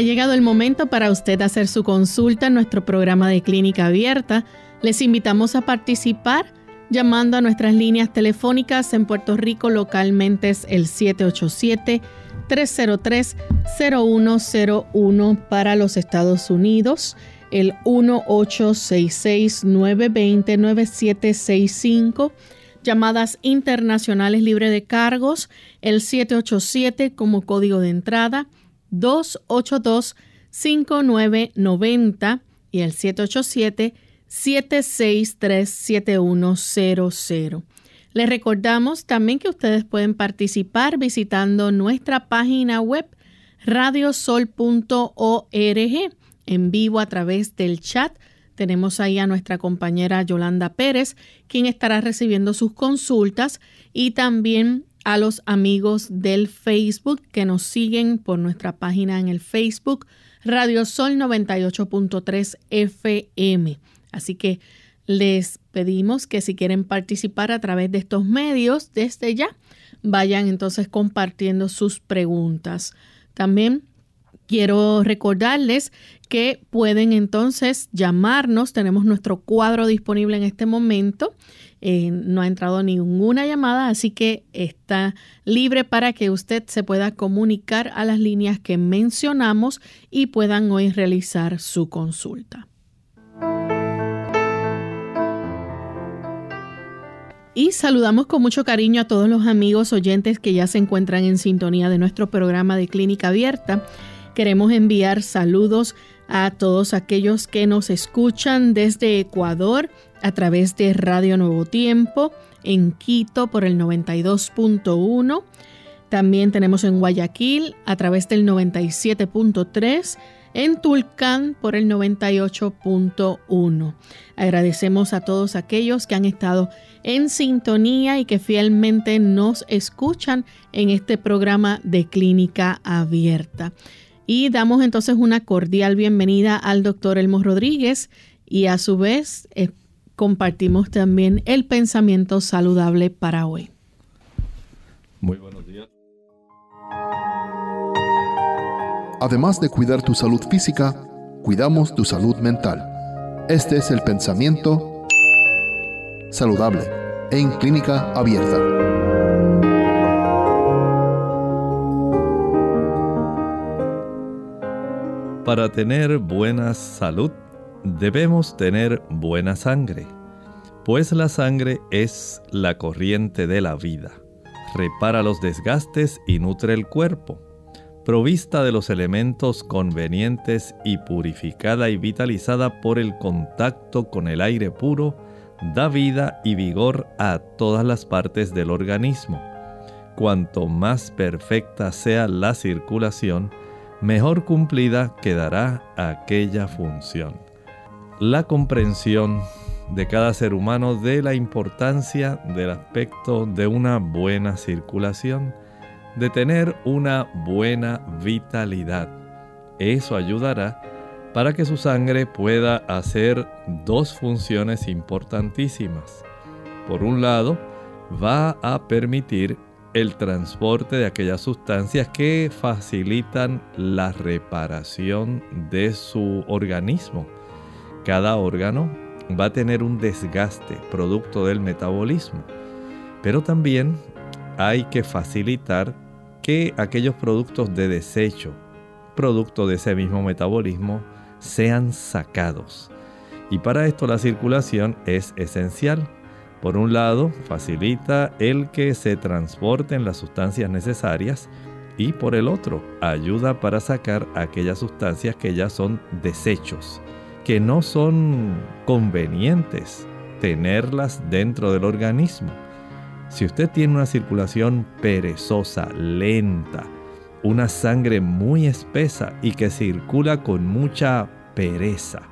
Ha llegado el momento para usted hacer su consulta en nuestro programa de clínica abierta. Les invitamos a participar llamando a nuestras líneas telefónicas en Puerto Rico localmente es el 787-303-0101 para los Estados Unidos, el 1866-920-9765, llamadas internacionales libre de cargos, el 787 como código de entrada, 282-5990 y el 787-763-7100. Les recordamos también que ustedes pueden participar visitando nuestra página web radiosol.org en vivo a través del chat. Tenemos ahí a nuestra compañera Yolanda Pérez, quien estará recibiendo sus consultas y también a los amigos del Facebook que nos siguen por nuestra página en el Facebook Radio Sol 98.3 FM. Así que les pedimos que si quieren participar a través de estos medios desde ya, vayan entonces compartiendo sus preguntas. También quiero recordarles que pueden entonces llamarnos. Tenemos nuestro cuadro disponible en este momento eh, no ha entrado ninguna llamada, así que está libre para que usted se pueda comunicar a las líneas que mencionamos y puedan hoy realizar su consulta. Y saludamos con mucho cariño a todos los amigos oyentes que ya se encuentran en sintonía de nuestro programa de Clínica Abierta. Queremos enviar saludos a todos aquellos que nos escuchan desde Ecuador, a través de Radio Nuevo Tiempo, en Quito por el 92.1. También tenemos en Guayaquil a través del 97.3, en Tulcán por el 98.1. Agradecemos a todos aquellos que han estado en sintonía y que fielmente nos escuchan en este programa de Clínica Abierta. Y damos entonces una cordial bienvenida al doctor Elmo Rodríguez y a su vez eh, compartimos también el pensamiento saludable para hoy. Muy buenos días. Además de cuidar tu salud física, cuidamos tu salud mental. Este es el pensamiento saludable en clínica abierta. Para tener buena salud, Debemos tener buena sangre, pues la sangre es la corriente de la vida. Repara los desgastes y nutre el cuerpo. Provista de los elementos convenientes y purificada y vitalizada por el contacto con el aire puro, da vida y vigor a todas las partes del organismo. Cuanto más perfecta sea la circulación, mejor cumplida quedará aquella función la comprensión de cada ser humano de la importancia del aspecto de una buena circulación, de tener una buena vitalidad. Eso ayudará para que su sangre pueda hacer dos funciones importantísimas. Por un lado, va a permitir el transporte de aquellas sustancias que facilitan la reparación de su organismo cada órgano va a tener un desgaste producto del metabolismo, pero también hay que facilitar que aquellos productos de desecho, producto de ese mismo metabolismo, sean sacados. Y para esto la circulación es esencial. Por un lado, facilita el que se transporten las sustancias necesarias y por el otro, ayuda para sacar aquellas sustancias que ya son desechos que no son convenientes tenerlas dentro del organismo. Si usted tiene una circulación perezosa, lenta, una sangre muy espesa y que circula con mucha pereza,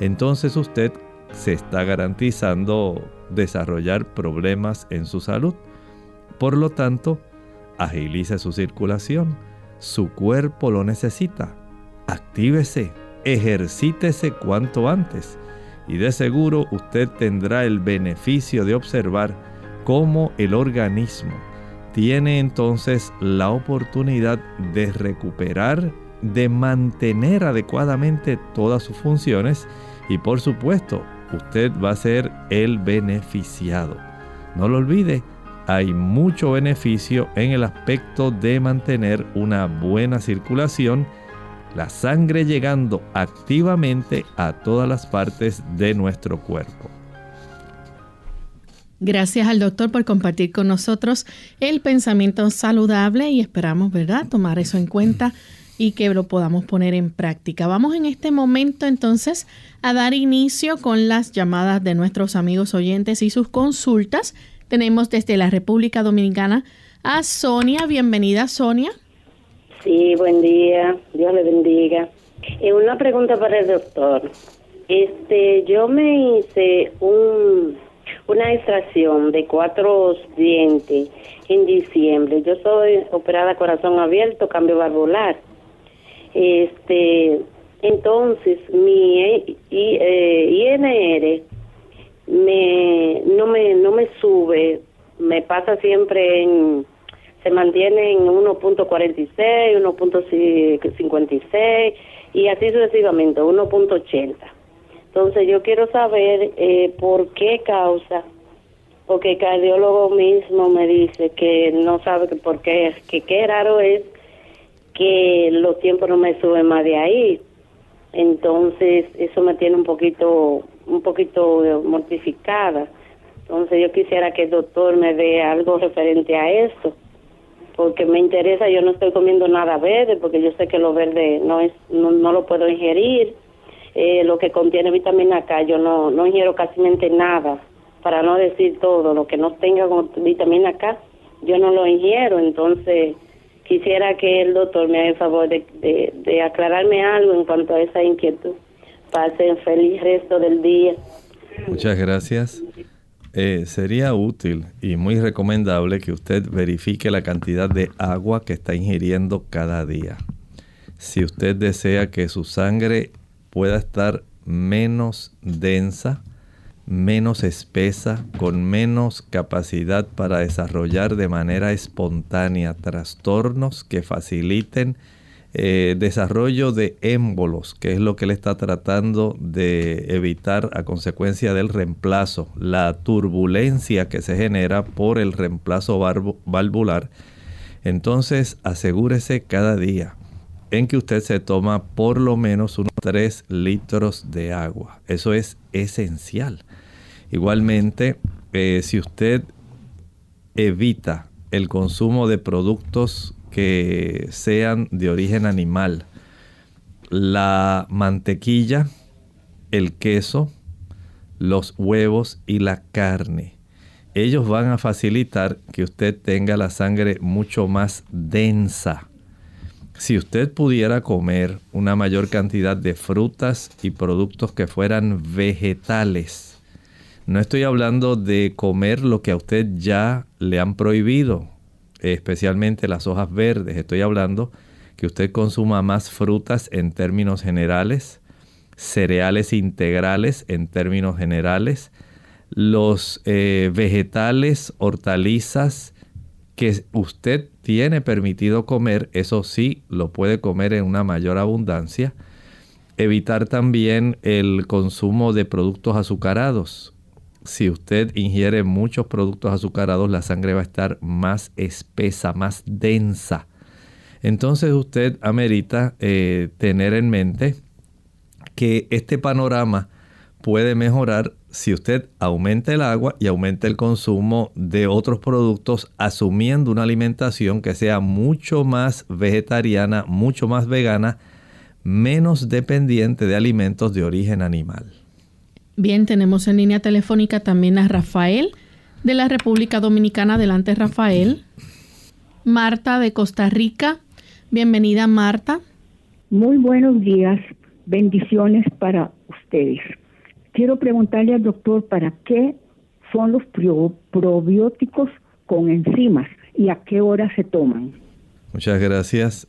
entonces usted se está garantizando desarrollar problemas en su salud. Por lo tanto, agilice su circulación. Su cuerpo lo necesita. Actívese, ejercítese cuanto antes. Y de seguro usted tendrá el beneficio de observar cómo el organismo tiene entonces la oportunidad de recuperar, de mantener adecuadamente todas sus funciones y por supuesto usted va a ser el beneficiado. No lo olvide, hay mucho beneficio en el aspecto de mantener una buena circulación, la sangre llegando activamente a todas las partes de nuestro cuerpo. Gracias al doctor por compartir con nosotros el pensamiento saludable y esperamos, ¿verdad?, tomar eso en cuenta y que lo podamos poner en práctica. Vamos en este momento entonces a dar inicio con las llamadas de nuestros amigos oyentes y sus consultas. Tenemos desde la República Dominicana a Sonia. Bienvenida, Sonia. Sí, buen día. Dios le bendiga. Eh, una pregunta para el doctor. Este, yo me hice un, una extracción de cuatro dientes en diciembre. Yo soy operada corazón abierto, cambio valvular este, entonces mi eh, INR me no me no me sube, me pasa siempre en se mantiene en 1.46, 1.56 y así sucesivamente, 1.80. Entonces yo quiero saber eh, por qué causa, porque el cardiólogo mismo me dice que no sabe por qué, que qué raro es que los tiempos no me suben más de ahí. Entonces, eso me tiene un poquito, un poquito mortificada. Entonces, yo quisiera que el doctor me dé algo referente a esto, porque me interesa, yo no estoy comiendo nada verde, porque yo sé que lo verde no es, no, no lo puedo ingerir. Eh, lo que contiene vitamina K, yo no, no ingiero casi nada, para no decir todo, lo que no tenga vitamina K, yo no lo ingiero, entonces quisiera que el doctor me haga el favor de, aclararme algo en cuanto a esa inquietud. Pasen feliz resto del día. Muchas gracias. Eh, sería útil y muy recomendable que usted verifique la cantidad de agua que está ingiriendo cada día. Si usted desea que su sangre pueda estar menos densa, menos espesa, con menos capacidad para desarrollar de manera espontánea trastornos que faciliten eh, desarrollo de émbolos, que es lo que él está tratando de evitar a consecuencia del reemplazo, la turbulencia que se genera por el reemplazo valvular. Entonces asegúrese cada día en que usted se toma por lo menos unos 3 litros de agua. Eso es esencial. Igualmente, eh, si usted evita el consumo de productos que sean de origen animal, la mantequilla, el queso, los huevos y la carne. Ellos van a facilitar que usted tenga la sangre mucho más densa. Si usted pudiera comer una mayor cantidad de frutas y productos que fueran vegetales, no estoy hablando de comer lo que a usted ya le han prohibido, especialmente las hojas verdes. Estoy hablando que usted consuma más frutas en términos generales, cereales integrales en términos generales, los eh, vegetales, hortalizas que usted tiene permitido comer, eso sí, lo puede comer en una mayor abundancia. Evitar también el consumo de productos azucarados si usted ingiere muchos productos azucarados, la sangre va a estar más espesa, más densa. Entonces usted amerita eh, tener en mente que este panorama puede mejorar si usted aumenta el agua y aumenta el consumo de otros productos, asumiendo una alimentación que sea mucho más vegetariana, mucho más vegana, menos dependiente de alimentos de origen animal. Bien, tenemos en línea telefónica también a Rafael. de la República Dominicana. Adelante, Rafael. Marta de Costa Rica. Bienvenida, Marta. Muy buenos días. Bendiciones para ustedes. Quiero preguntarle al doctor para qué son los probióticos con enzimas y a qué hora se toman. Muchas gracias.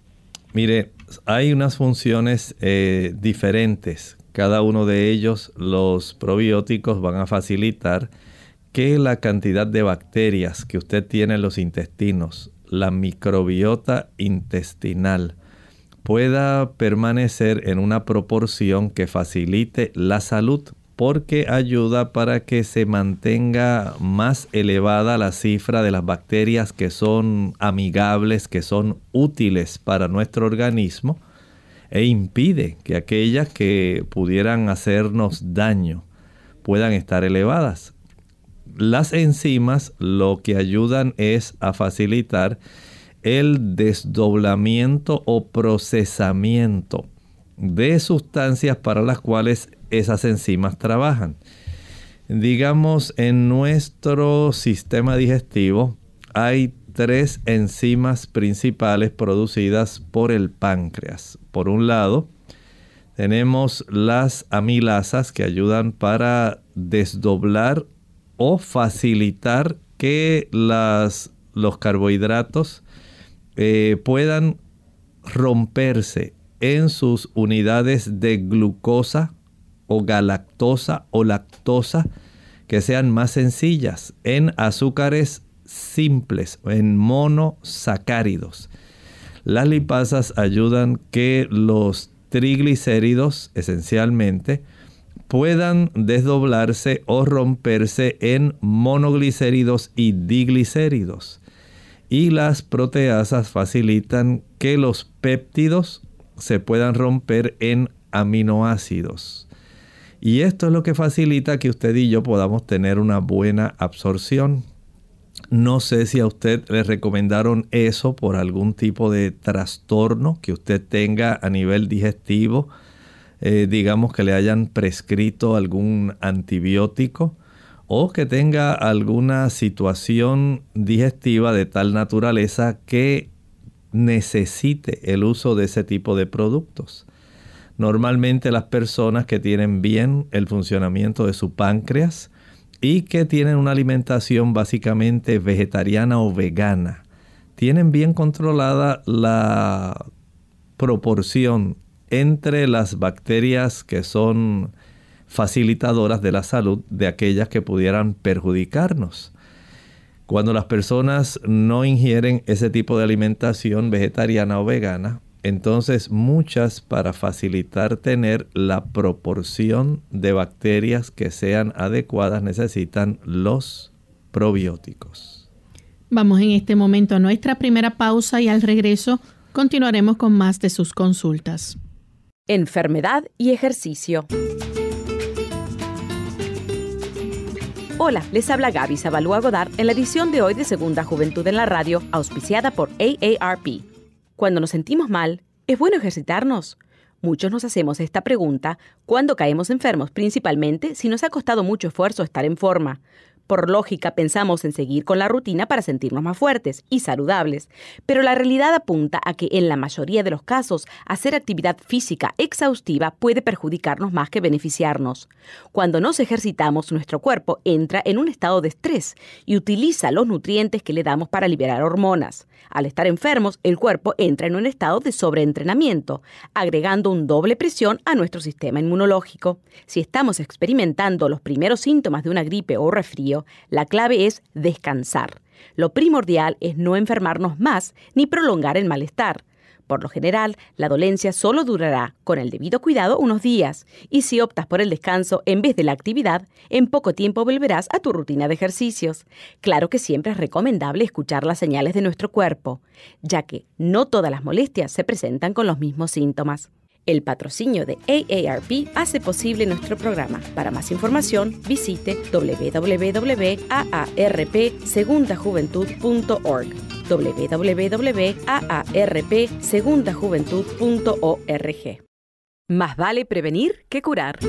Mire, hay unas funciones eh, diferentes. Cada uno de ellos, los probióticos van a facilitar que la cantidad de bacterias que usted tiene en los intestinos, la microbiota intestinal, pueda permanecer en una proporción que facilite la salud porque ayuda para que se mantenga más elevada la cifra de las bacterias que son amigables, que son útiles para nuestro organismo e impide que aquellas que pudieran hacernos daño puedan estar elevadas. Las enzimas lo que ayudan es a facilitar el desdoblamiento o procesamiento de sustancias para las cuales esas enzimas trabajan. Digamos, en nuestro sistema digestivo hay tres enzimas principales producidas por el páncreas. Por un lado, tenemos las amilasas que ayudan para desdoblar o facilitar que las, los carbohidratos eh, puedan romperse en sus unidades de glucosa o galactosa o lactosa que sean más sencillas en azúcares simples, en monosacáridos. Las lipasas ayudan que los triglicéridos esencialmente puedan desdoblarse o romperse en monoglicéridos y diglicéridos. Y las proteasas facilitan que los péptidos se puedan romper en aminoácidos. Y esto es lo que facilita que usted y yo podamos tener una buena absorción. No sé si a usted le recomendaron eso por algún tipo de trastorno que usted tenga a nivel digestivo. Eh, digamos que le hayan prescrito algún antibiótico o que tenga alguna situación digestiva de tal naturaleza que necesite el uso de ese tipo de productos. Normalmente las personas que tienen bien el funcionamiento de su páncreas y que tienen una alimentación básicamente vegetariana o vegana, tienen bien controlada la proporción entre las bacterias que son facilitadoras de la salud de aquellas que pudieran perjudicarnos. Cuando las personas no ingieren ese tipo de alimentación vegetariana o vegana, entonces muchas para facilitar tener la proporción de bacterias que sean adecuadas necesitan los probióticos. Vamos en este momento a nuestra primera pausa y al regreso continuaremos con más de sus consultas. Enfermedad y ejercicio. Hola, les habla Gaby Zabalúa Godard en la edición de hoy de Segunda Juventud en la Radio, auspiciada por AARP. Cuando nos sentimos mal, ¿es bueno ejercitarnos? Muchos nos hacemos esta pregunta cuando caemos enfermos, principalmente si nos ha costado mucho esfuerzo estar en forma. Por lógica pensamos en seguir con la rutina para sentirnos más fuertes y saludables, pero la realidad apunta a que en la mayoría de los casos hacer actividad física exhaustiva puede perjudicarnos más que beneficiarnos. Cuando nos ejercitamos, nuestro cuerpo entra en un estado de estrés y utiliza los nutrientes que le damos para liberar hormonas. Al estar enfermos, el cuerpo entra en un estado de sobreentrenamiento, agregando un doble presión a nuestro sistema inmunológico. Si estamos experimentando los primeros síntomas de una gripe o resfrío, la clave es descansar. Lo primordial es no enfermarnos más ni prolongar el malestar. Por lo general, la dolencia solo durará, con el debido cuidado, unos días, y si optas por el descanso en vez de la actividad, en poco tiempo volverás a tu rutina de ejercicios. Claro que siempre es recomendable escuchar las señales de nuestro cuerpo, ya que no todas las molestias se presentan con los mismos síntomas. El patrocinio de AARP hace posible nuestro programa. Para más información, visite www.aarpsegundajuventud.org www.aarpsegundajuventud.org Más vale prevenir que curar.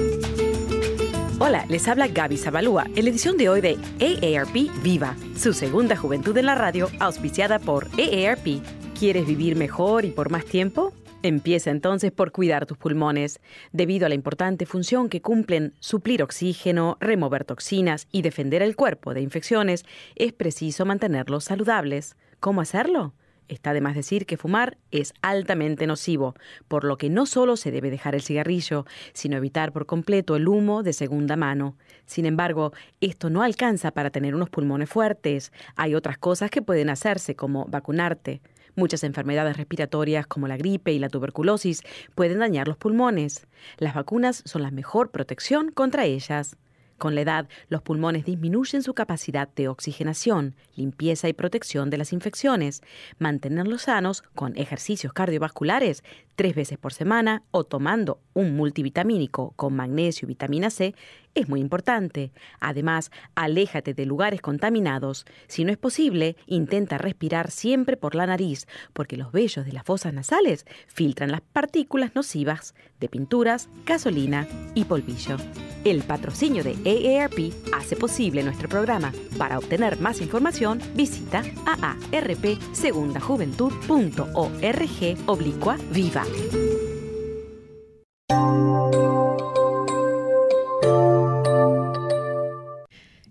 Hola, les habla Gaby Zabalúa en la edición de hoy de AARP Viva, su segunda juventud en la radio, auspiciada por AARP. ¿Quieres vivir mejor y por más tiempo? Empieza entonces por cuidar tus pulmones. Debido a la importante función que cumplen suplir oxígeno, remover toxinas y defender el cuerpo de infecciones, es preciso mantenerlos saludables. ¿Cómo hacerlo? Está de más decir que fumar es altamente nocivo, por lo que no solo se debe dejar el cigarrillo, sino evitar por completo el humo de segunda mano. Sin embargo, esto no alcanza para tener unos pulmones fuertes. Hay otras cosas que pueden hacerse, como vacunarte. Muchas enfermedades respiratorias como la gripe y la tuberculosis pueden dañar los pulmones. Las vacunas son la mejor protección contra ellas. Con la edad, los pulmones disminuyen su capacidad de oxigenación, limpieza y protección de las infecciones. Mantenerlos sanos con ejercicios cardiovasculares tres veces por semana o tomando un multivitamínico con magnesio y vitamina C es muy importante. Además, aléjate de lugares contaminados. Si no es posible, intenta respirar siempre por la nariz, porque los vellos de las fosas nasales filtran las partículas nocivas de pinturas, gasolina y polvillo. El patrocinio de AARP hace posible nuestro programa. Para obtener más información, visita aarpsegundajuventud.org oblicua viva.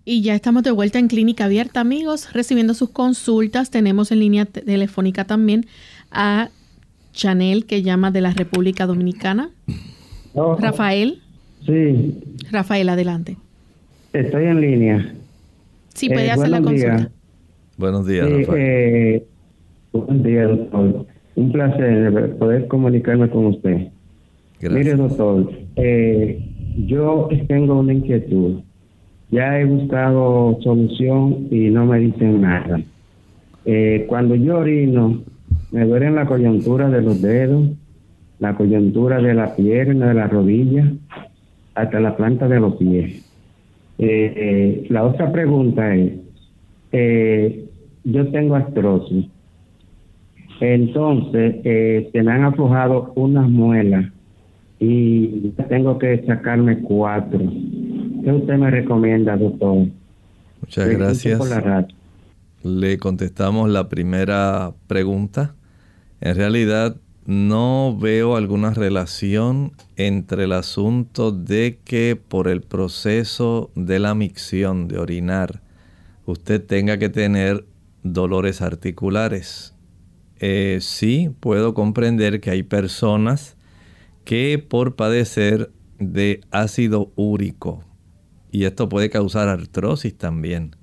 Y ya estamos de vuelta en Clínica Abierta, amigos, recibiendo sus consultas. Tenemos en línea telefónica también a Chanel, que llama de la República Dominicana. Rafael. Sí. Rafael, adelante. Estoy en línea. Sí, puede eh, hacer la consulta. Buenos días, Rafael. Eh, buenos días, doctor. Un placer poder comunicarme con usted. Mire, doctor, eh, yo tengo una inquietud. Ya he buscado solución y no me dicen nada. Eh, cuando yo orino, me duelen la coyuntura de los dedos, la coyuntura de la pierna, de la rodilla, hasta la planta de los pies. Eh, la otra pregunta es, yo tengo artrosis entonces, eh, se me han aflojado unas muelas y tengo que sacarme cuatro. ¿Qué usted me recomienda, doctor? Muchas gracias. Le contestamos la primera pregunta. En realidad, no veo alguna relación entre el asunto de que por el proceso de la micción de orinar usted tenga que tener dolores articulares eh, sí puedo comprender que hay personas que por padecer de ácido úrico, y esto puede causar artrosis también,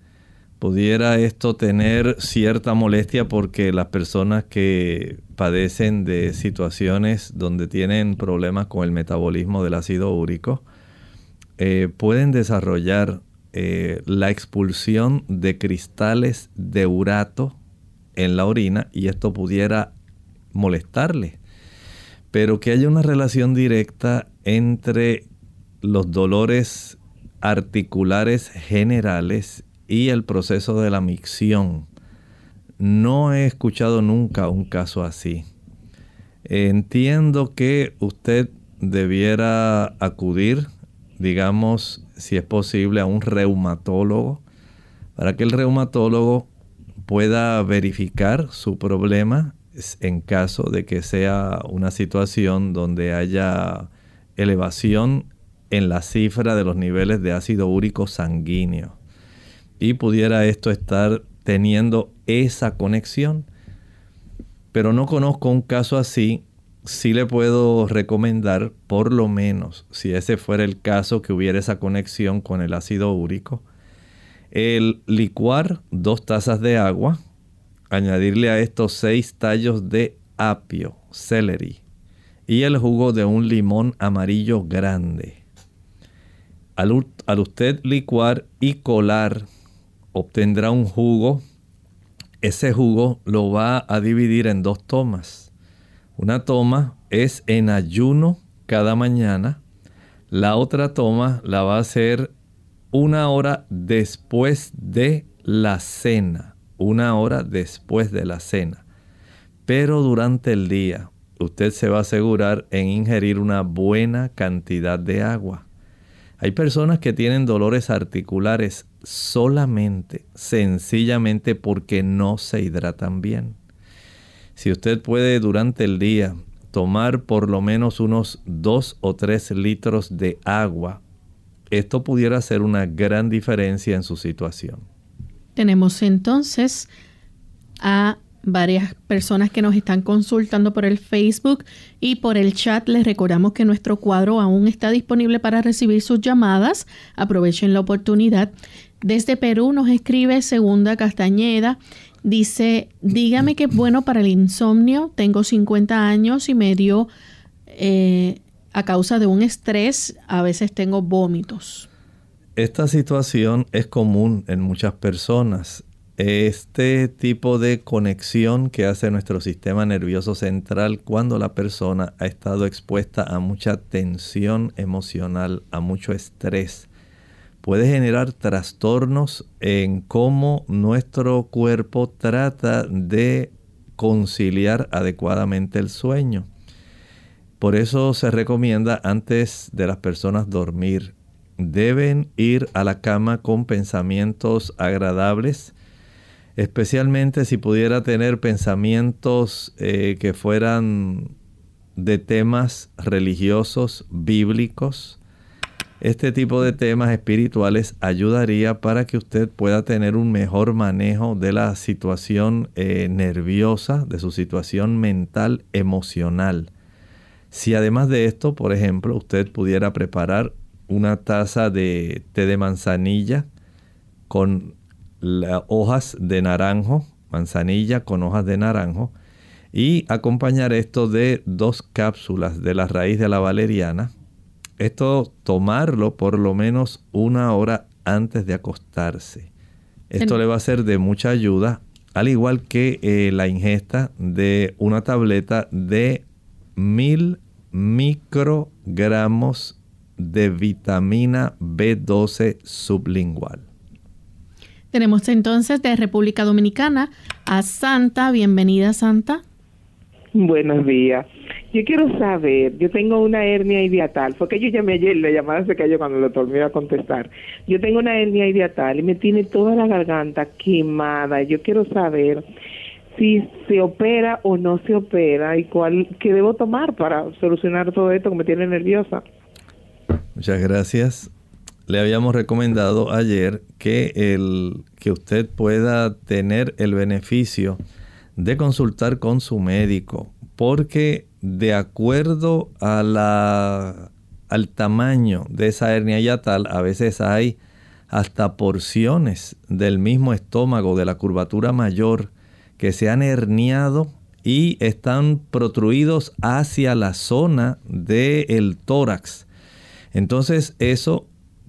pudiera esto tener cierta molestia porque las personas que padecen de situaciones donde tienen problemas con el metabolismo del ácido úrico, eh, pueden desarrollar eh, la expulsión de cristales de urato en la orina y esto pudiera molestarle. Pero que haya una relación directa entre los dolores articulares generales y el proceso de la micción. No he escuchado nunca un caso así. Entiendo que usted debiera acudir, digamos, si es posible, a un reumatólogo, para que el reumatólogo pueda verificar su problema en caso de que sea una situación donde haya elevación en la cifra de los niveles de ácido úrico sanguíneo. Y pudiera esto estar teniendo esa conexión. Pero no conozco un caso así. Sí le puedo recomendar, por lo menos, si ese fuera el caso, que hubiera esa conexión con el ácido úrico, el licuar dos tazas de agua, añadirle a estos seis tallos de apio, celery, y el jugo de un limón amarillo grande. Al, al, usted licuar y colar, obtendrá un jugo. Ese jugo lo va a dividir en dos tomas. Una toma es en ayuno cada mañana. La otra toma la va a hacer una hora después de la cena, una hora después de la cena. Pero durante el día usted se va a asegurar en ingerir una buena cantidad de agua. Hay personas que tienen dolores articulares solamente, sencillamente porque no se hidratan bien. Si usted puede durante el día tomar por lo menos unos 2 o 3 litros de agua, esto pudiera hacer una gran diferencia en su situación. Tenemos entonces a varias personas que nos están consultando por el Facebook y por el chat. Les recordamos que nuestro cuadro aún está disponible para recibir sus llamadas. Aprovechen la oportunidad. Desde Perú nos escribe Segunda Castañeda. Dice, dígame que es bueno para el insomnio. Tengo 50 años y me dio eh, a causa de un estrés. A veces tengo vómitos. Esta situación es común en muchas personas este tipo de conexión que hace nuestro sistema nervioso central cuando la persona ha estado expuesta a mucha tensión emocional, a mucho estrés, puede generar trastornos en cómo nuestro cuerpo trata de conciliar adecuadamente el sueño. Por eso se recomienda antes de las personas dormir, deben ir a la cama con pensamientos agradables, especialmente si pudiera tener pensamientos eh, que fueran de temas religiosos, bíblicos. Este tipo de temas espirituales ayudaría para que usted pueda tener un mejor manejo de la situación eh, nerviosa, de su situación mental, emocional. Si además de esto, por ejemplo, usted pudiera preparar una taza de té de manzanilla con hojas de naranjo, manzanilla con hojas de naranjo, y acompañar esto de dos cápsulas de la raíz de la valeriana. Esto tomarlo por lo menos una hora antes de acostarse. Esto le va a ser de mucha ayuda, al igual que eh, la ingesta de una tableta de mil microgramos de vitamina B12 sublingual. Tenemos entonces de República Dominicana a Santa. Bienvenida, Santa. Buenos días. Yo quiero saber, yo tengo una hernia ideatal, porque yo llamé ayer, la llamada se cayó cuando el doctor me iba a contestar. Yo tengo una hernia ideatal y me tiene toda la garganta quemada. Yo quiero saber si se opera o no se opera y cuál qué debo tomar para solucionar todo esto que me tiene nerviosa. Muchas gracias le habíamos recomendado ayer que, el, que usted pueda tener el beneficio de consultar con su médico, porque de acuerdo a la, al tamaño de esa hernia yatal, a veces hay hasta porciones del mismo estómago, de la curvatura mayor, que se han herniado y están protruidos hacia la zona del tórax. Entonces eso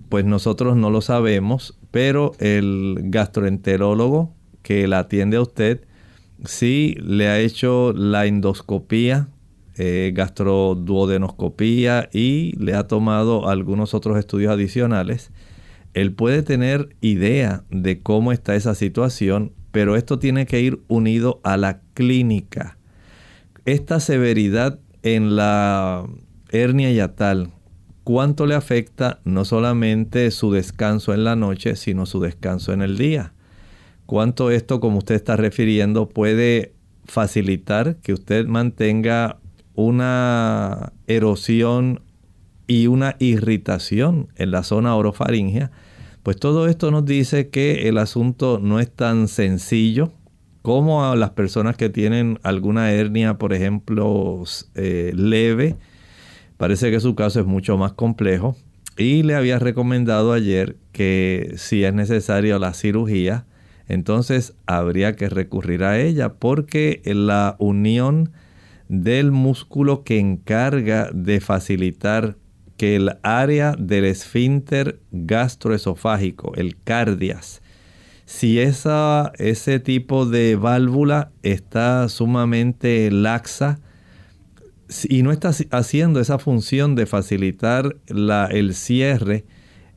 pues nosotros no lo sabemos, pero el gastroenterólogo que la atiende a usted sí le ha hecho la endoscopía, eh, gastroduodenoscopía y le ha tomado algunos otros estudios adicionales. Él puede tener idea de cómo está esa situación, pero esto tiene que ir unido a la clínica. Esta severidad en la hernia yatal cuánto le afecta no solamente su descanso en la noche, sino su descanso en el día. Cuánto esto, como usted está refiriendo, puede facilitar que usted mantenga una erosión y una irritación en la zona orofaringea. Pues todo esto nos dice que el asunto no es tan sencillo como a las personas que tienen alguna hernia, por ejemplo, eh, leve, Parece que su caso es mucho más complejo. Y le había recomendado ayer que si es necesaria la cirugía, entonces habría que recurrir a ella porque la unión del músculo que encarga de facilitar que el área del esfínter gastroesofágico, el cardias, si esa, ese tipo de válvula está sumamente laxa, y no está haciendo esa función de facilitar la, el cierre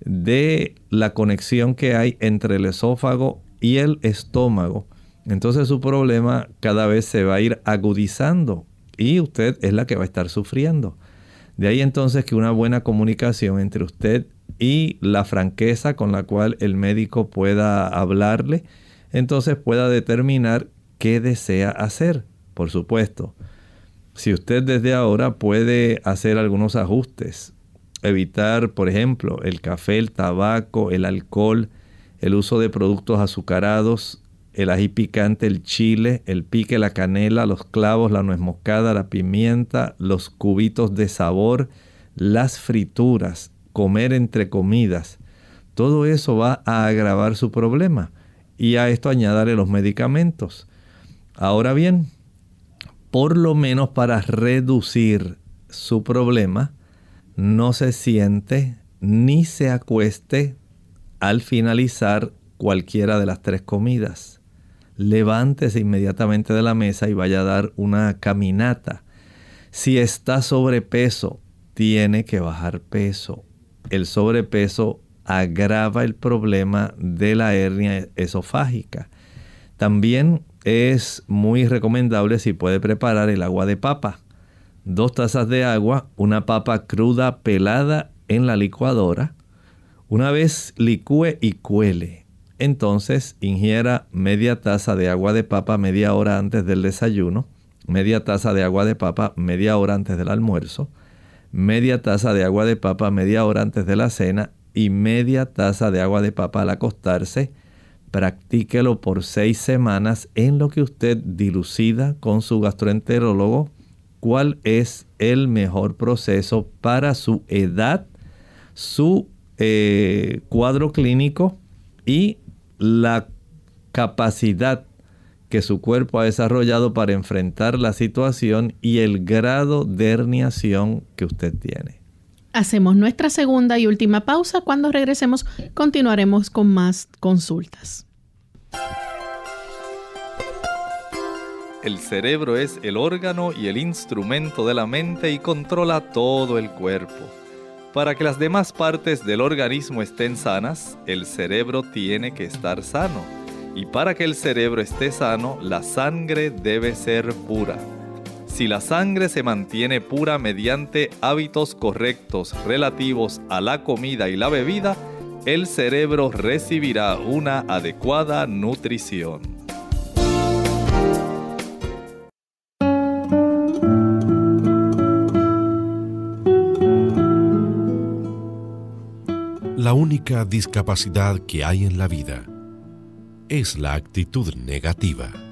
de la conexión que hay entre el esófago y el estómago, entonces su problema cada vez se va a ir agudizando y usted es la que va a estar sufriendo. De ahí entonces que una buena comunicación entre usted y la franqueza con la cual el médico pueda hablarle, entonces pueda determinar qué desea hacer. Por supuesto, si usted desde ahora puede hacer algunos ajustes, evitar, por ejemplo, el café, el tabaco, el alcohol, el uso de productos azucarados, el ají picante, el chile, el pique, la canela, los clavos, la nuez moscada, la pimienta, los cubitos de sabor, las frituras, comer entre comidas. Todo eso va a agravar su problema y a esto añadirle los medicamentos. Ahora bien, por lo menos para reducir su problema, no se siente ni se acueste al finalizar cualquiera de las tres comidas. Levántese inmediatamente de la mesa y vaya a dar una caminata. Si está sobrepeso, tiene que bajar peso. El sobrepeso agrava el problema de la hernia esofágica. También es muy recomendable si puede preparar el agua de papa. Dos tazas de agua, una papa cruda pelada en la licuadora. Una vez licúe y cuele, entonces ingiera media taza de agua de papa media hora antes del desayuno, media taza de agua de papa media hora antes del almuerzo, media taza de agua de papa media hora antes de la cena y media taza de agua de papa al acostarse. Practíquelo por seis semanas en lo que usted dilucida con su gastroenterólogo cuál es el mejor proceso para su edad, su eh, cuadro clínico y la capacidad que su cuerpo ha desarrollado para enfrentar la situación y el grado de herniación que usted tiene. Hacemos nuestra segunda y última pausa. Cuando regresemos continuaremos con más consultas. El cerebro es el órgano y el instrumento de la mente y controla todo el cuerpo. Para que las demás partes del organismo estén sanas, el cerebro tiene que estar sano y para que el cerebro esté sano, la sangre debe ser pura. Si la sangre se mantiene pura mediante hábitos correctos relativos a la comida y la bebida, el cerebro recibirá una adecuada nutrición. La única discapacidad que hay en la vida es la actitud negativa.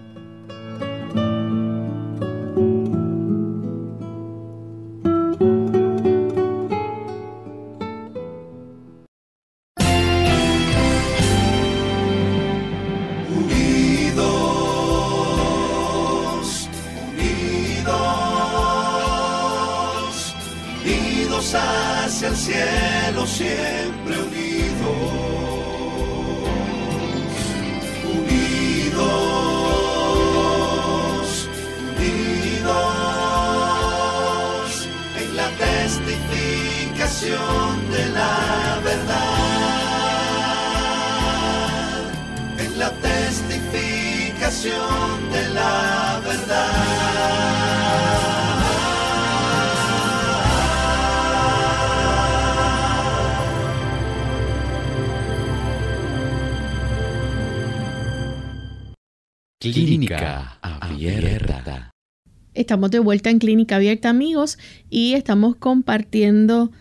Abierta. Estamos de vuelta en Clínica Abierta, amigos, y estamos compartiendo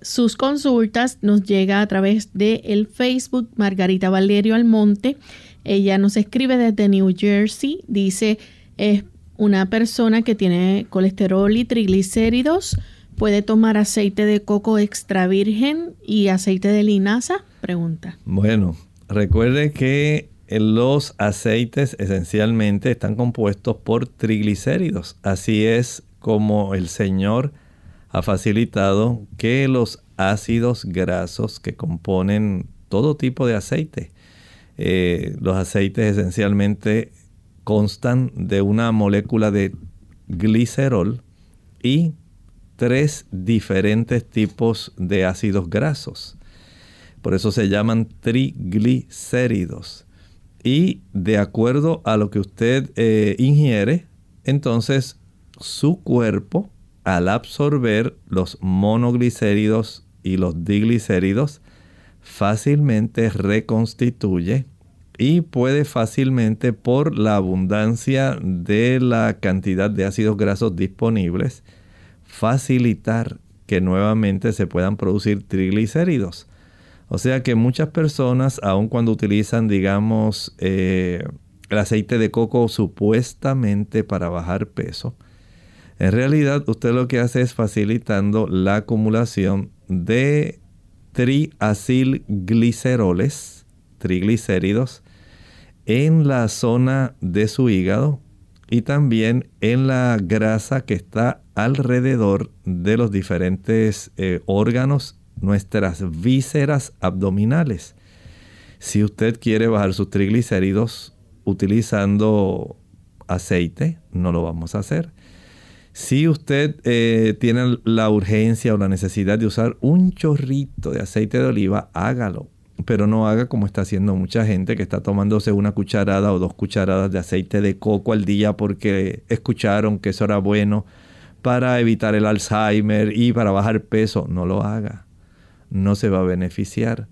sus consultas. Nos llega a través de el Facebook Margarita Valerio Almonte. Ella nos escribe desde New Jersey. Dice, es una persona que tiene colesterol y triglicéridos. ¿Puede tomar aceite de coco extra virgen y aceite de linaza? Pregunta. Bueno, recuerde que los aceites esencialmente están compuestos por triglicéridos. Así es como el Señor ha facilitado que los ácidos grasos que componen todo tipo de aceite, eh, los aceites esencialmente constan de una molécula de glicerol y tres diferentes tipos de ácidos grasos. Por eso se llaman triglicéridos. Y de acuerdo a lo que usted eh, ingiere, entonces su cuerpo, al absorber los monoglicéridos y los diglicéridos, fácilmente reconstituye y puede fácilmente por la abundancia de la cantidad de ácidos grasos disponibles facilitar que nuevamente se puedan producir triglicéridos. O sea que muchas personas, aun cuando utilizan, digamos, eh, el aceite de coco supuestamente para bajar peso, en realidad usted lo que hace es facilitando la acumulación de triacilgliceroles, triglicéridos, en la zona de su hígado y también en la grasa que está alrededor de los diferentes eh, órganos, nuestras vísceras abdominales. Si usted quiere bajar sus triglicéridos utilizando aceite, no lo vamos a hacer. Si usted eh, tiene la urgencia o la necesidad de usar un chorrito de aceite de oliva, hágalo. Pero no haga como está haciendo mucha gente que está tomándose una cucharada o dos cucharadas de aceite de coco al día porque escucharon que eso era bueno para evitar el Alzheimer y para bajar peso. No lo haga. No se va a beneficiar.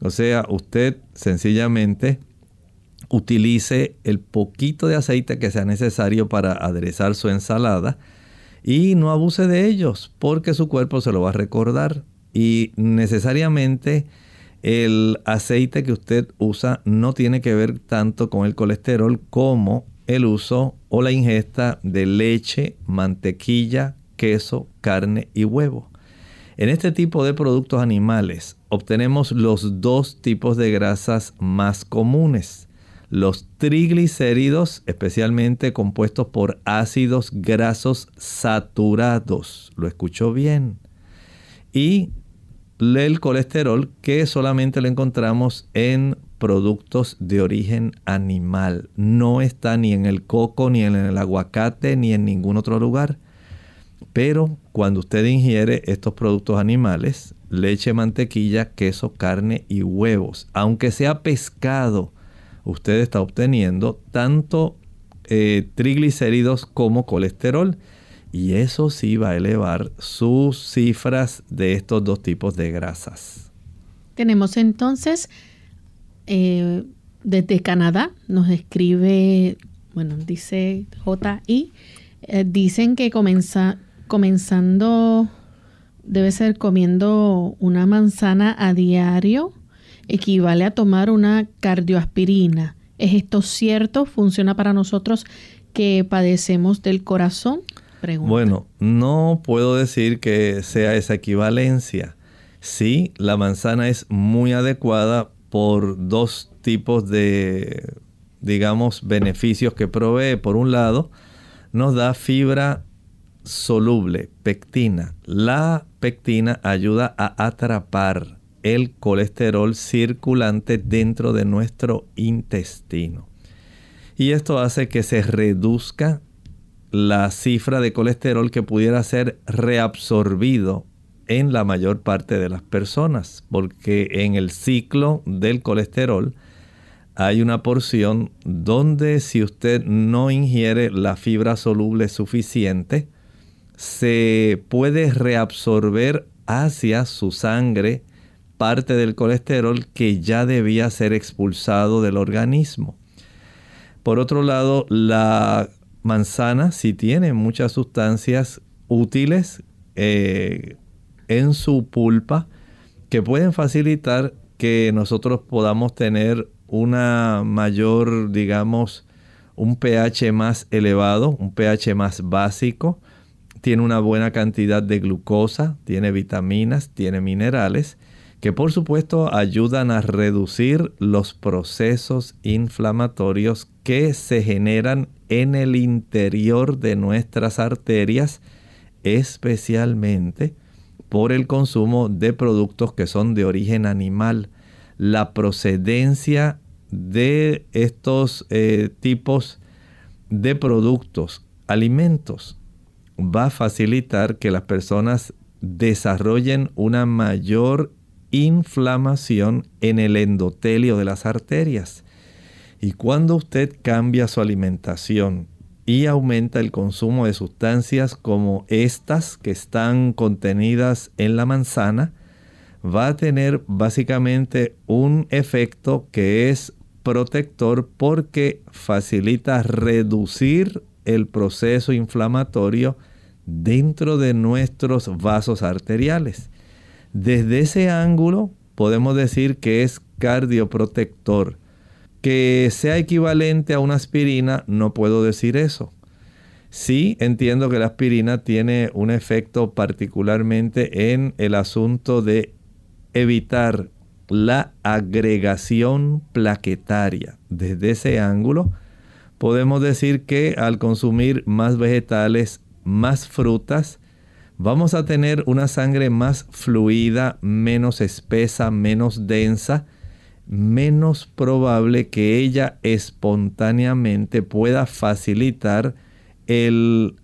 O sea, usted sencillamente utilice el poquito de aceite que sea necesario para aderezar su ensalada y no abuse de ellos porque su cuerpo se lo va a recordar y necesariamente el aceite que usted usa no tiene que ver tanto con el colesterol como el uso o la ingesta de leche, mantequilla, queso, carne y huevo. En este tipo de productos animales obtenemos los dos tipos de grasas más comunes. Los triglicéridos, especialmente compuestos por ácidos grasos saturados. ¿Lo escuchó bien? Y el colesterol que solamente lo encontramos en productos de origen animal. No está ni en el coco, ni en el aguacate, ni en ningún otro lugar. Pero cuando usted ingiere estos productos animales, leche, mantequilla, queso, carne y huevos, aunque sea pescado, usted está obteniendo tanto eh, triglicéridos como colesterol. Y eso sí va a elevar sus cifras de estos dos tipos de grasas. Tenemos entonces eh, desde Canadá, nos escribe, bueno, dice JI, eh, dicen que comenzando, debe ser comiendo una manzana a diario, equivale a tomar una cardioaspirina. ¿Es esto cierto? ¿Funciona para nosotros que padecemos del corazón? Bueno, no puedo decir que sea esa equivalencia. Sí, la manzana es muy adecuada por dos tipos de, digamos, beneficios que provee. Por un lado, nos da fibra soluble, pectina. La pectina ayuda a atrapar el colesterol circulante dentro de nuestro intestino. Y esto hace que se reduzca la cifra de colesterol que pudiera ser reabsorbido en la mayor parte de las personas, porque en el ciclo del colesterol hay una porción donde si usted no ingiere la fibra soluble suficiente, se puede reabsorber hacia su sangre parte del colesterol que ya debía ser expulsado del organismo. Por otro lado, la manzana sí tiene muchas sustancias útiles eh, en su pulpa que pueden facilitar que nosotros podamos tener una mayor, digamos, un pH más elevado, un pH más básico. Tiene una buena cantidad de glucosa, tiene vitaminas, tiene minerales que por supuesto ayudan a reducir los procesos inflamatorios que se generan en el interior de nuestras arterias, especialmente por el consumo de productos que son de origen animal. La procedencia de estos eh, tipos de productos, alimentos, va a facilitar que las personas desarrollen una mayor inflamación en el endotelio de las arterias. Y cuando usted cambia su alimentación y aumenta el consumo de sustancias como estas que están contenidas en la manzana, va a tener básicamente un efecto que es protector porque facilita reducir el proceso inflamatorio dentro de nuestros vasos arteriales. Desde ese ángulo podemos decir que es cardioprotector. Que sea equivalente a una aspirina, no puedo decir eso. Sí entiendo que la aspirina tiene un efecto particularmente en el asunto de evitar la agregación plaquetaria. Desde ese ángulo, podemos decir que al consumir más vegetales, más frutas, vamos a tener una sangre más fluida, menos espesa, menos densa, menos probable que ella espontáneamente pueda facilitar el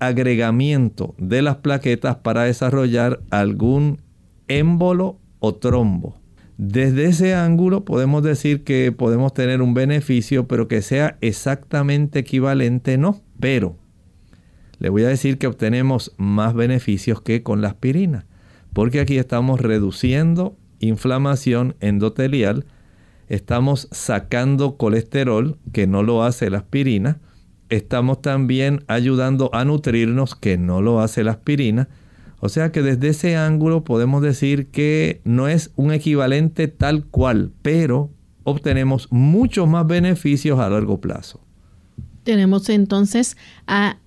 agregamiento de las plaquetas para desarrollar algún émbolo o trombo. Desde ese ángulo podemos decir que podemos tener un beneficio, pero que sea exactamente equivalente, no. Pero le voy a decir que obtenemos más beneficios que con la aspirina, porque aquí estamos reduciendo inflamación endotelial, estamos sacando colesterol, que no lo hace la aspirina, estamos también ayudando a nutrirnos, que no lo hace la aspirina, o sea que desde ese ángulo podemos decir que no es un equivalente tal cual, pero obtenemos muchos más beneficios a largo plazo. Tenemos entonces a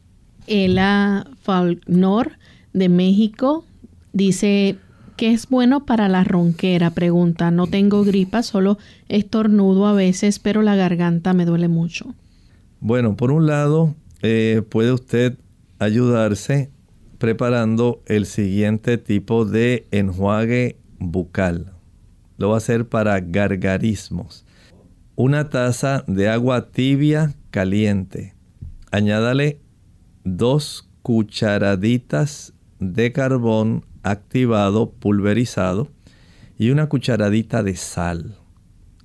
Ela Falnor de México. Dice que es bueno para la ronquera. Pregunta, no tengo gripa, solo estornudo a veces, pero la garganta me duele mucho. Bueno, por un lado, eh, puede usted ayudarse preparando el siguiente tipo de enjuague bucal. Lo va a hacer para gargarismos. Una taza de agua tibia caliente. Añádale dos cucharaditas de carbón activado pulverizado y una cucharadita de sal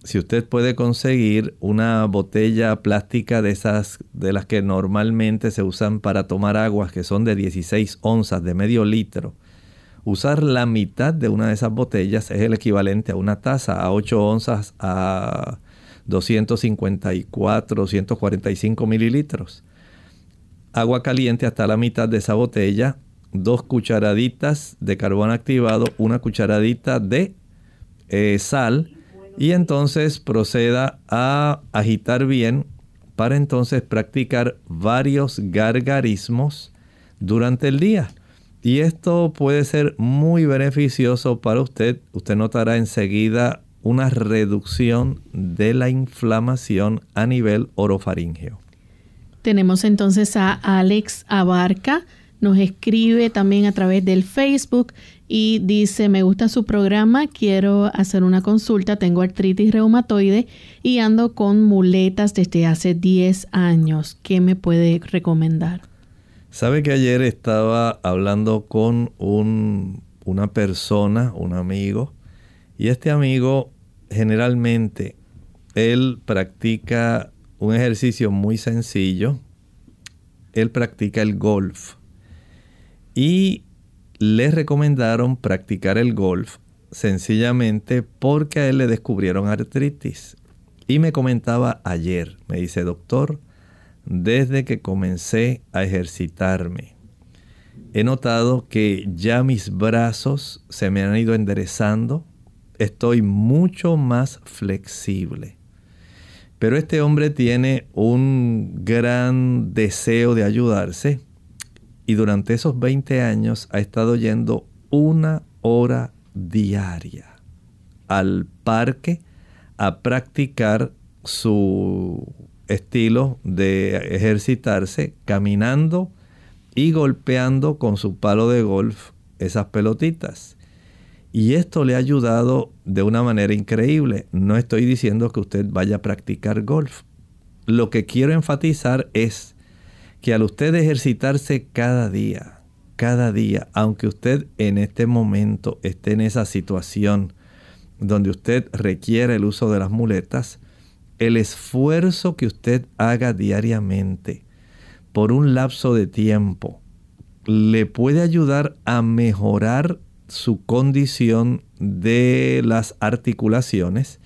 si usted puede conseguir una botella plástica de esas de las que normalmente se usan para tomar aguas, que son de 16 onzas, de medio litro, usar la mitad de una de esas botellas es el equivalente a una taza, a 8 onzas, a 254, 245 mililitros. Agua caliente hasta la mitad de esa botella, dos cucharaditas de carbón activado, una cucharadita de eh, sal, y entonces proceda a agitar bien para entonces practicar varios gargarismos durante el día. Y esto puede ser muy beneficioso para usted. Usted notará enseguida una reducción de la inflamación a nivel orofaringeo. Tenemos entonces a Alex Abarca. Nos escribe también a través del Facebook y dice, me gusta su programa, quiero hacer una consulta, tengo artritis reumatoide y ando con muletas desde hace 10 años. ¿Qué me puede recomendar? Sabe que ayer estaba hablando con un, una persona, un amigo, y este amigo generalmente, él practica un ejercicio muy sencillo, él practica el golf. Y le recomendaron practicar el golf sencillamente porque a él le descubrieron artritis. Y me comentaba ayer, me dice, doctor, desde que comencé a ejercitarme, he notado que ya mis brazos se me han ido enderezando, estoy mucho más flexible. Pero este hombre tiene un gran deseo de ayudarse y durante esos 20 años ha estado yendo una hora diaria al parque a practicar su estilo de ejercitarse caminando y golpeando con su palo de golf esas pelotitas. Y esto le ha ayudado de una manera increíble. No estoy diciendo que usted vaya a practicar golf. Lo que quiero enfatizar es que al usted ejercitarse cada día, cada día, aunque usted en este momento esté en esa situación donde usted requiere el uso de las muletas, el esfuerzo que usted haga diariamente por un lapso de tiempo le puede ayudar a mejorar su condición de las articulaciones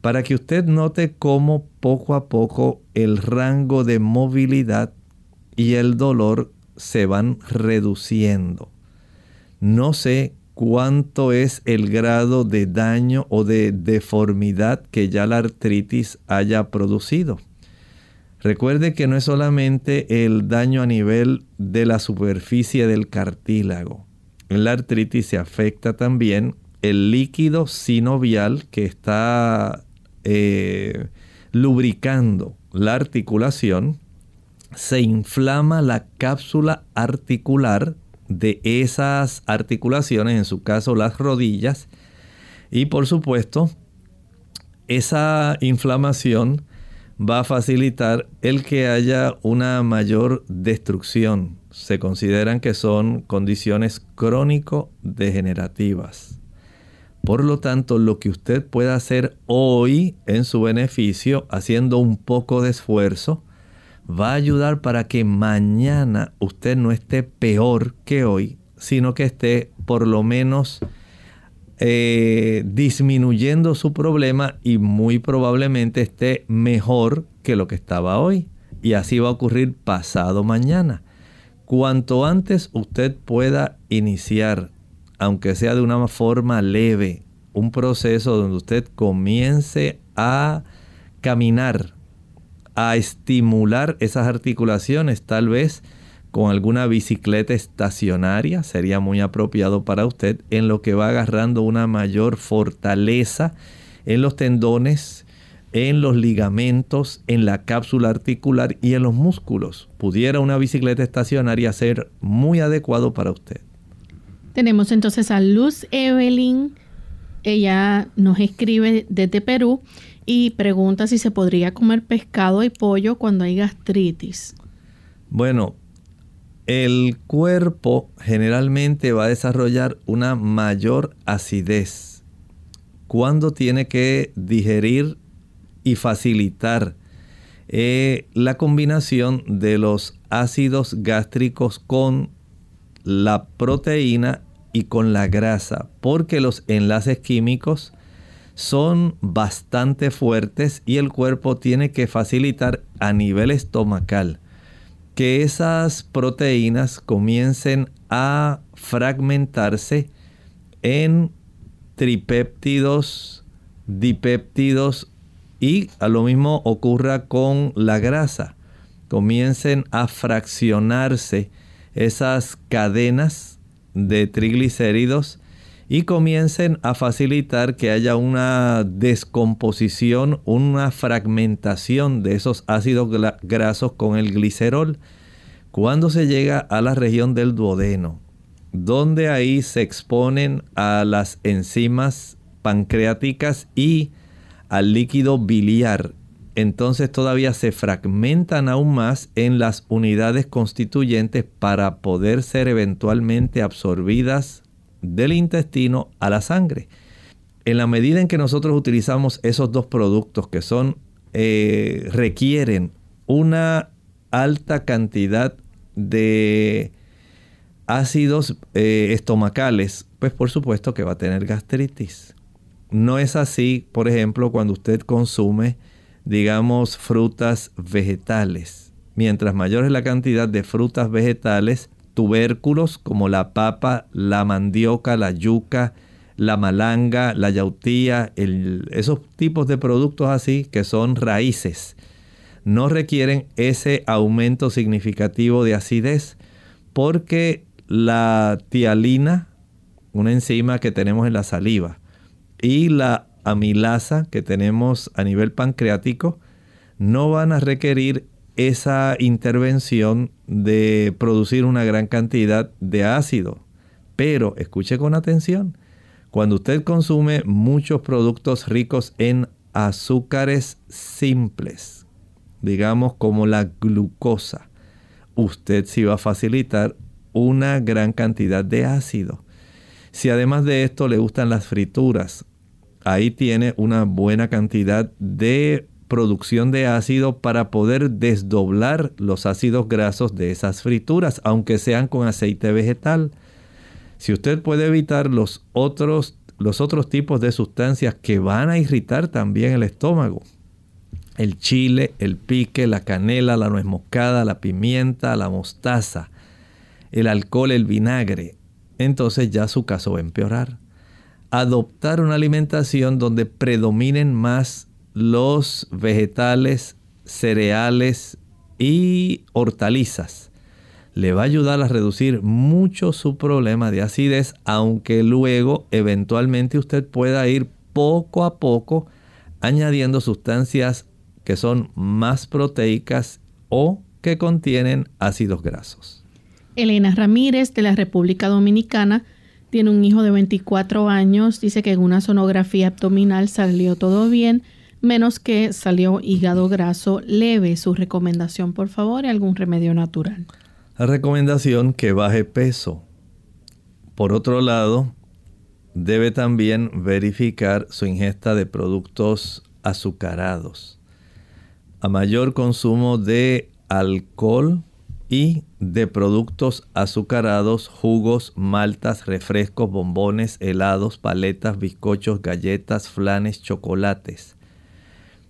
para que usted note cómo poco a poco el rango de movilidad y el dolor se van reduciendo. No sé cuánto es el grado de daño o de deformidad que ya la artritis haya producido. Recuerde que no es solamente el daño a nivel de la superficie del cartílago. En la artritis se afecta también el líquido sinovial que está eh, lubricando la articulación. Se inflama la cápsula articular de esas articulaciones, en su caso las rodillas. Y por supuesto, esa inflamación va a facilitar el que haya una mayor destrucción. Se consideran que son condiciones crónico-degenerativas. Por lo tanto, lo que usted pueda hacer hoy en su beneficio, haciendo un poco de esfuerzo, va a ayudar para que mañana usted no esté peor que hoy, sino que esté por lo menos eh, disminuyendo su problema y muy probablemente esté mejor que lo que estaba hoy. Y así va a ocurrir pasado mañana. Cuanto antes usted pueda iniciar, aunque sea de una forma leve, un proceso donde usted comience a caminar, a estimular esas articulaciones, tal vez con alguna bicicleta estacionaria sería muy apropiado para usted en lo que va agarrando una mayor fortaleza en los tendones, en los ligamentos, en la cápsula articular y en los músculos. Pudiera una bicicleta estacionaria ser muy adecuado para usted. Tenemos entonces a Luz Evelyn. Ella nos escribe desde Perú y pregunta si se podría comer pescado y pollo cuando hay gastritis. Bueno, el cuerpo generalmente va a desarrollar una mayor acidez cuando tiene que digerir y facilitar eh, la combinación de los ácidos gástricos con la proteína y con la grasa, porque los enlaces químicos son bastante fuertes y el cuerpo tiene que facilitar a nivel estomacal que esas proteínas comiencen a fragmentarse en tripéptidos, dipéptidos y a lo mismo ocurra con la grasa. Comiencen a fraccionarse esas cadenas de triglicéridos y comiencen a facilitar que haya una descomposición, una fragmentación de esos ácidos grasos con el glicerol. Cuando se llega a la región del duodeno, donde ahí se exponen a las enzimas pancreáticas y al líquido biliar, entonces todavía se fragmentan aún más en las unidades constituyentes para poder ser eventualmente absorbidas del intestino a la sangre. En la medida en que nosotros utilizamos esos dos productos que son, eh, requieren una alta cantidad de ácidos eh, estomacales, pues por supuesto que va a tener gastritis. No es así, por ejemplo, cuando usted consume, digamos, frutas vegetales. Mientras mayor es la cantidad de frutas vegetales, tubérculos como la papa, la mandioca, la yuca, la malanga, la yautía, esos tipos de productos así que son raíces, no requieren ese aumento significativo de acidez porque la tialina, una enzima que tenemos en la saliva, y la amilasa que tenemos a nivel pancreático, no van a requerir esa intervención de producir una gran cantidad de ácido. Pero escuche con atención, cuando usted consume muchos productos ricos en azúcares simples, digamos como la glucosa, usted sí va a facilitar una gran cantidad de ácido. Si además de esto le gustan las frituras, ahí tiene una buena cantidad de producción de ácido para poder desdoblar los ácidos grasos de esas frituras, aunque sean con aceite vegetal. Si usted puede evitar los otros, los otros tipos de sustancias que van a irritar también el estómago. El chile, el pique, la canela, la nuez moscada, la pimienta, la mostaza, el alcohol, el vinagre. Entonces ya su caso va a empeorar. Adoptar una alimentación donde predominen más los vegetales, cereales y hortalizas le va a ayudar a reducir mucho su problema de acidez, aunque luego eventualmente usted pueda ir poco a poco añadiendo sustancias que son más proteicas o que contienen ácidos grasos. Elena Ramírez de la República Dominicana tiene un hijo de 24 años, dice que en una sonografía abdominal salió todo bien, menos que salió hígado graso leve. Su recomendación, por favor, y algún remedio natural. La recomendación que baje peso. Por otro lado, debe también verificar su ingesta de productos azucarados. A mayor consumo de alcohol y de productos azucarados, jugos, maltas, refrescos, bombones, helados, paletas, bizcochos, galletas, flanes, chocolates.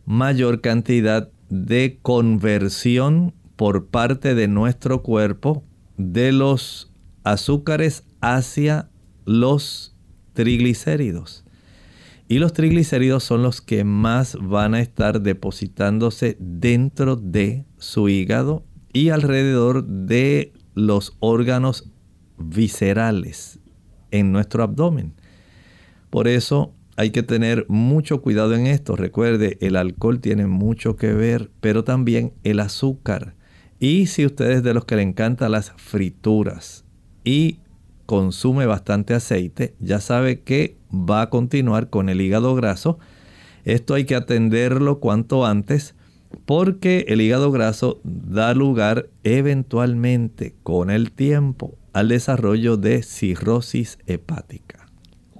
Mayor cantidad de conversión por parte de nuestro cuerpo de los azúcares hacia los triglicéridos. Y los triglicéridos son los que más van a estar depositándose dentro de su hígado y alrededor de los órganos viscerales en nuestro abdomen. Por eso hay que tener mucho cuidado en esto. Recuerde, el alcohol tiene mucho que ver, pero también el azúcar. Y si usted es de los que le encantan las frituras y consume bastante aceite, ya sabe que va a continuar con el hígado graso. Esto hay que atenderlo cuanto antes porque el hígado graso da lugar eventualmente con el tiempo al desarrollo de cirrosis hepática.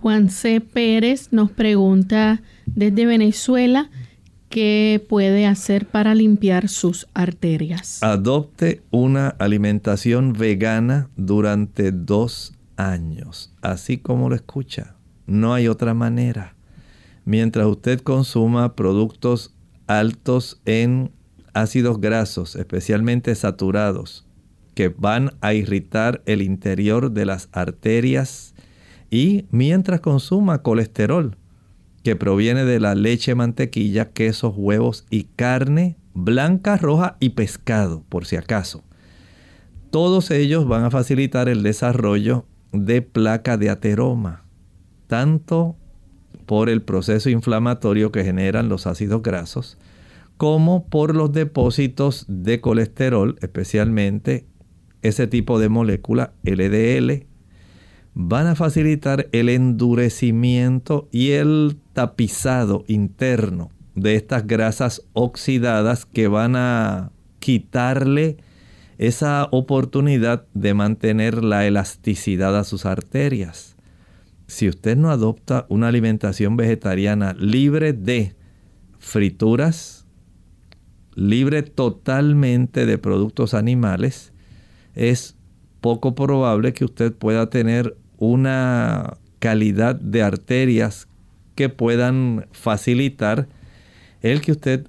Juan C. Pérez nos pregunta desde Venezuela ¿Qué puede hacer para limpiar sus arterias? Adopte una alimentación vegana durante dos años, así como lo escucha. No hay otra manera. Mientras usted consuma productos altos en ácidos grasos, especialmente saturados, que van a irritar el interior de las arterias, y mientras consuma colesterol, que proviene de la leche, mantequilla, quesos, huevos y carne blanca, roja y pescado, por si acaso. Todos ellos van a facilitar el desarrollo de placa de ateroma, tanto por el proceso inflamatorio que generan los ácidos grasos, como por los depósitos de colesterol, especialmente ese tipo de molécula LDL, van a facilitar el endurecimiento y el tapizado interno de estas grasas oxidadas que van a quitarle esa oportunidad de mantener la elasticidad a sus arterias. Si usted no adopta una alimentación vegetariana libre de frituras, libre totalmente de productos animales, es poco probable que usted pueda tener una calidad de arterias que puedan facilitar el que usted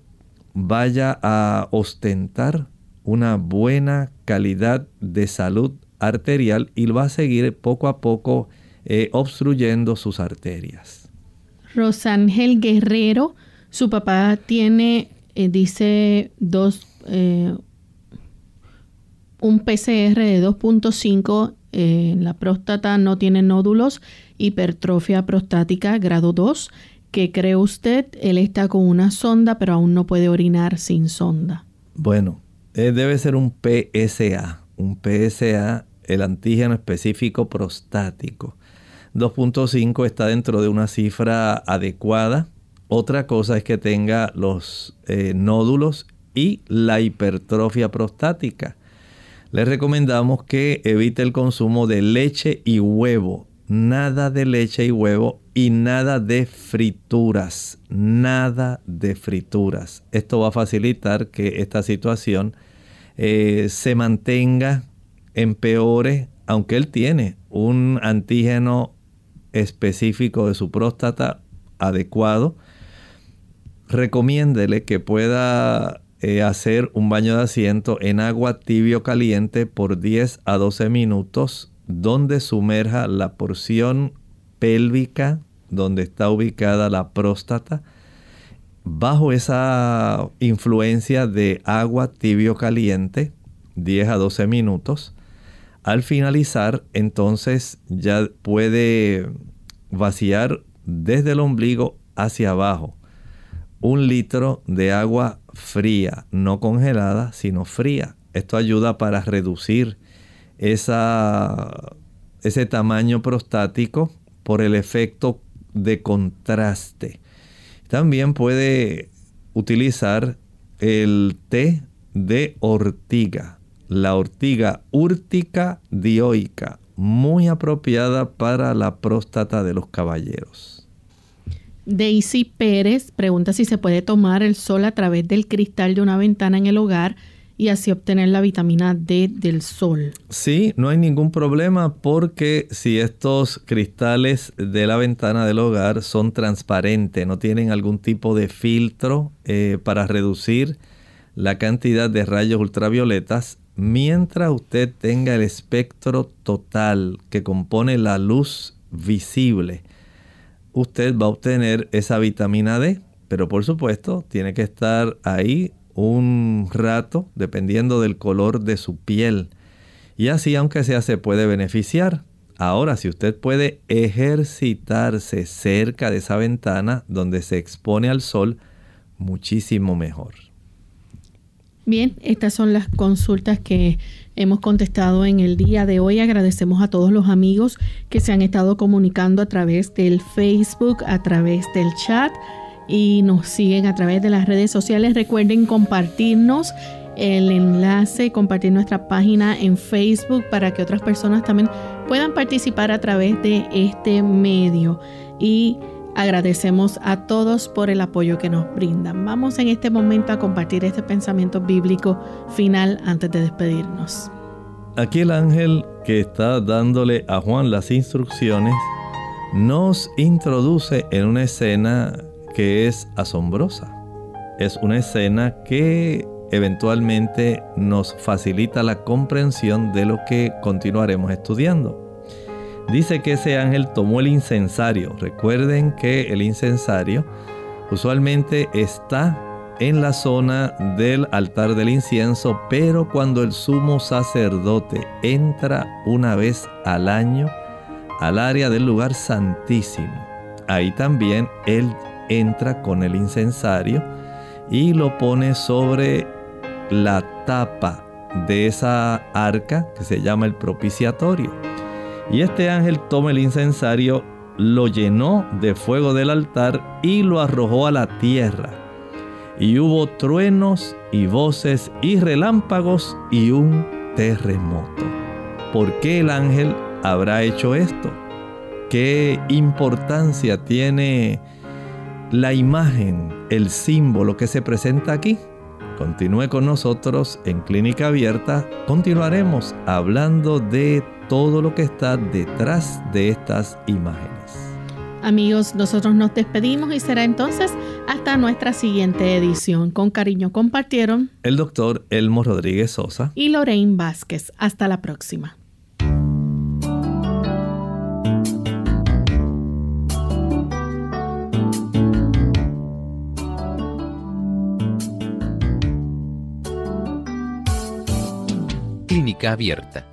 vaya a ostentar una buena calidad de salud arterial y va a seguir poco a poco eh, obstruyendo sus arterias. Rosángel Guerrero, su papá tiene, eh, dice, dos, eh, un PCR de 2.5 la próstata no tiene nódulos, hipertrofia prostática grado 2. ¿Qué cree usted? Él está con una sonda, pero aún no puede orinar sin sonda. Bueno, eh, debe ser un PSA. Un PSA, el antígeno específico prostático. 2.5 está dentro de una cifra adecuada. Otra cosa es que tenga los eh, nódulos y la hipertrofia prostática le recomendamos que evite el consumo de leche y huevo. Nada de leche y huevo y nada de frituras. Nada de frituras. Esto va a facilitar que esta situación eh, se mantenga, empeore, aunque él tiene un antígeno específico de su próstata adecuado. Recomiéndele que pueda eh, hacer un baño de asiento en agua tibio caliente por 10 a 12 minutos, donde sumerja la porción pélvica donde está ubicada la próstata. Bajo esa influencia de agua tibio caliente, 10 a 12 minutos. Al finalizar, entonces ya puede vaciar desde el ombligo hacia abajo un litro de agua fría, no congelada, sino fría. Esto ayuda para reducir ese tamaño prostático por el efecto de contraste. También puede utilizar el té de ortiga, la ortiga úrtica dioica, muy apropiada para la próstata de los caballeros. Daisy Pérez pregunta si se puede tomar el sol a través del cristal de una ventana en el hogar y así obtener la vitamina D del sol. Sí, no hay ningún problema porque si estos cristales de la ventana del hogar son transparentes, no tienen algún tipo de filtro eh, para reducir la cantidad de rayos ultravioletas, mientras usted tenga el espectro total que compone la luz visible, usted va a obtener esa vitamina D. Pero por supuesto, tiene que estar ahí un rato, dependiendo del color de su piel. Y así, aunque sea, se puede beneficiar. Ahora, si usted puede ejercitarse cerca de esa ventana donde se expone al sol, muchísimo mejor. Bien, estas son las consultas que hemos contestado en el día de hoy. Agradecemos a todos los amigos que se han estado comunicando a través del Facebook, a través del chat y nos siguen a través de las redes sociales. Recuerden compartirnos el enlace, compartir nuestra página en Facebook para que otras personas también puedan participar a través de este medio. Y agradecemos a todos por el apoyo que nos brindan. Vamos en este momento a compartir este pensamiento bíblico final antes de despedirnos. Aquí el ángel que está dándole a Juan las instrucciones nos introduce en una escena que es asombrosa. Es una escena que eventualmente nos facilita la comprensión de lo que continuaremos estudiando. Dice que ese ángel tomó el incensario. Recuerden que el incensario usualmente está en la zona del altar del incienso, pero cuando el sumo sacerdote entra una vez al año al área del lugar santísimo, ahí también él entra con el incensario y lo pone sobre la tapa de esa arca que se llama el propiciatorio. Y este ángel toma el incensario, lo llenó de fuego del altar y lo arrojó a la tierra. Y hubo truenos y voces y relámpagos y un terremoto. ¿Por qué el ángel habrá hecho esto? ¿Qué importancia tiene la imagen, el símbolo que se presenta aquí. Continúe con nosotros en Clínica Abierta. Continuaremos hablando de todo lo que está detrás de estas imágenes. Amigos, nosotros nos despedimos y será entonces hasta nuestra siguiente edición. Con cariño compartieron el doctor Elmo Rodríguez Sosa y Lorraine Vázquez. Hasta la próxima. abierta.